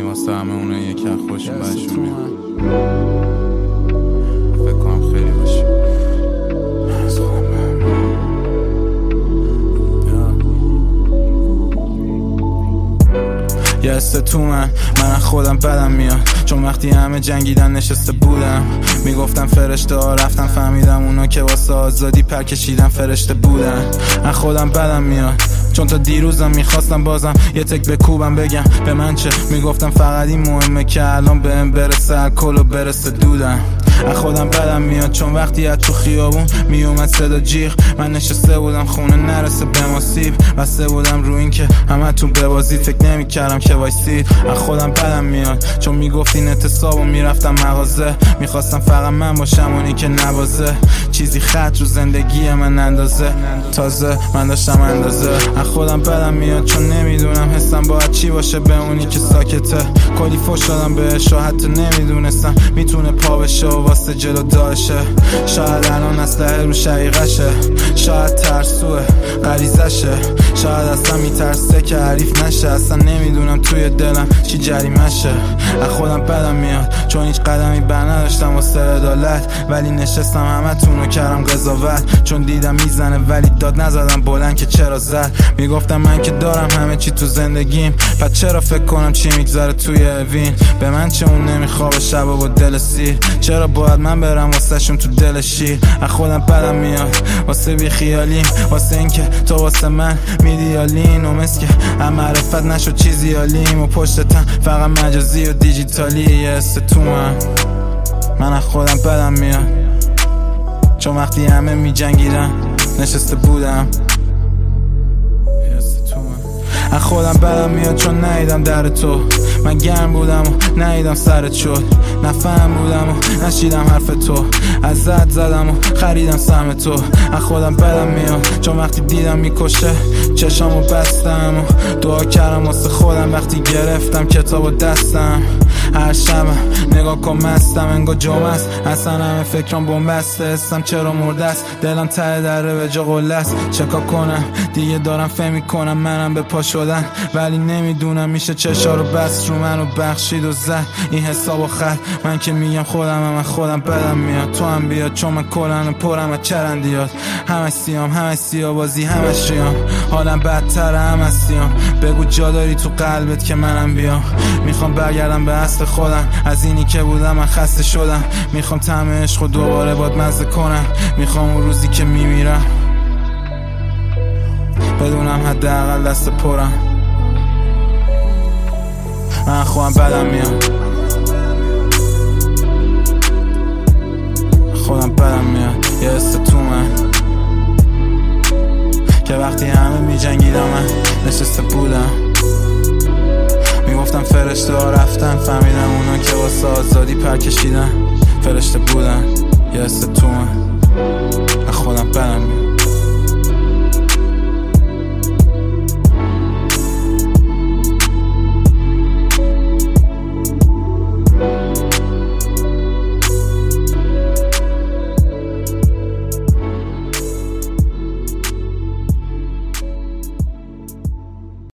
واسه همه اونه یکی از خوشون برشون میاد فکر کنم خیلی. یه حس تو من من خودم بدم میاد. چون وقتی همه جنگیدن نشسته بودم. می‌گفتم فرشته ها رفتم فهمیدم اونا که واسه آزادی پر کشیدن فرشته بودن. از خودم بدم میاد. چون تا دیروزم می‌خواستم بازم یه تک به کوبم بگم. به من چه؟ می‌گفتم فقط این مهمه که الان بهم برسه الکل و برسه دودم. از خودم بدم میاد چون وقتی از تو خیابون میومد صدا جیغ. من نشسته بودم خونه نرسه به ما سیب. بسته بودم رو این که همه تو ببازید فکر نمی‌کردم که وایسید. از خودم بدم میاد چون می‌گفتین اعتصاب و می‌رفتم مغازه. می‌خواستم فقط من باشم اونی که نوازه چیزی خط رو زندگی من اندازه. تازه من داشتم اندازه. خودم بدم میاد چون نمی‌دونم حسم باید چی باشه به اونی که ساکته. کلی فش دادم بهش و حتی نمی‌دونستم. می‌تونه پا بشه و واسه جلو داشه شاید الان اسلحه رو شقیقشه. شاید ترسوه غریزشه. شاید اصلا میترسه که حریف نشه. اصلا نمی‌دونم توی دلم چی جریمشه از خودم بدم میاد چون هیچ قدمی بر نداشتم. واسه عدالت ولی نشستم همه تونو کردم قضاوت. چون دیدم می‌زنه ولی داد نزدم بلند که چرا زد. می‌گفتم من که دارم همه چی تو زندگیم. پس چرا فکر کنم چی میگذره توی اوین؟ به من چه اون نمیخوابه شب و با دل سیر. چرا باید من برم واسه تو دل شیر؟ از خودم بدم میاد. واسه بی خیالیم واسه اینکه تو واسه من میدیالین و مثل که هم معرفت نشد چیزی عالیم و پشتتم فقط مجازی و دیجیتالی حس تو من من از خودم بدم میاد چون وقتی همه می جنگیدن نشسته بودم. از خودم بدم میاد چون نیدم در تو. من گرم بودم و نیدم سرت شد نفهم بودم و نشیدم حرف تو. ازت زدم و خریدم سهم تو. از خودم بدم میاد چون وقتی دیدم می‌کشه چشامو بستم و دعا کردم واسه خودم. وقتی گرفتم کتابو دستم. هر شب نگاه کن مستم انگار جمعه است. اصلا همه فکرام بومبسته استم چرا مرده است. دلم ته دره به جا قله است. چکا کنم؟ دیگه دارم فهم کنم منم به پا شدن. ولی نمی‌دونم میشه چشا رو بست رو منو بخشید و زد. این حساب و خط من که میگم خودم من خودم بدم میاد. تو هم بیاد چون من کلن پرم از چرندیات همش سیام همش سیاه بازی همش ریام حالم بدتر هم سیام. بگو جا داری تو قلبت که منم بیام. می‌خوام برگردم به اصل خودم. از اینی که بودم من خسته شدم. می‌خوام طعم عشق دوباره باد مزه کنم. می‌خوام اون روزی که میمیرم. بدونم حداقل دست پرم. من خودم بدم میاد خودم بدم میاد یه حس تو من. که وقتی همه می جنگیدم من نشسته بودم. فرشته ها رفتن فهمیدم اونا که واسه آزادی پر کشیدن فرشته بودن یه حس تو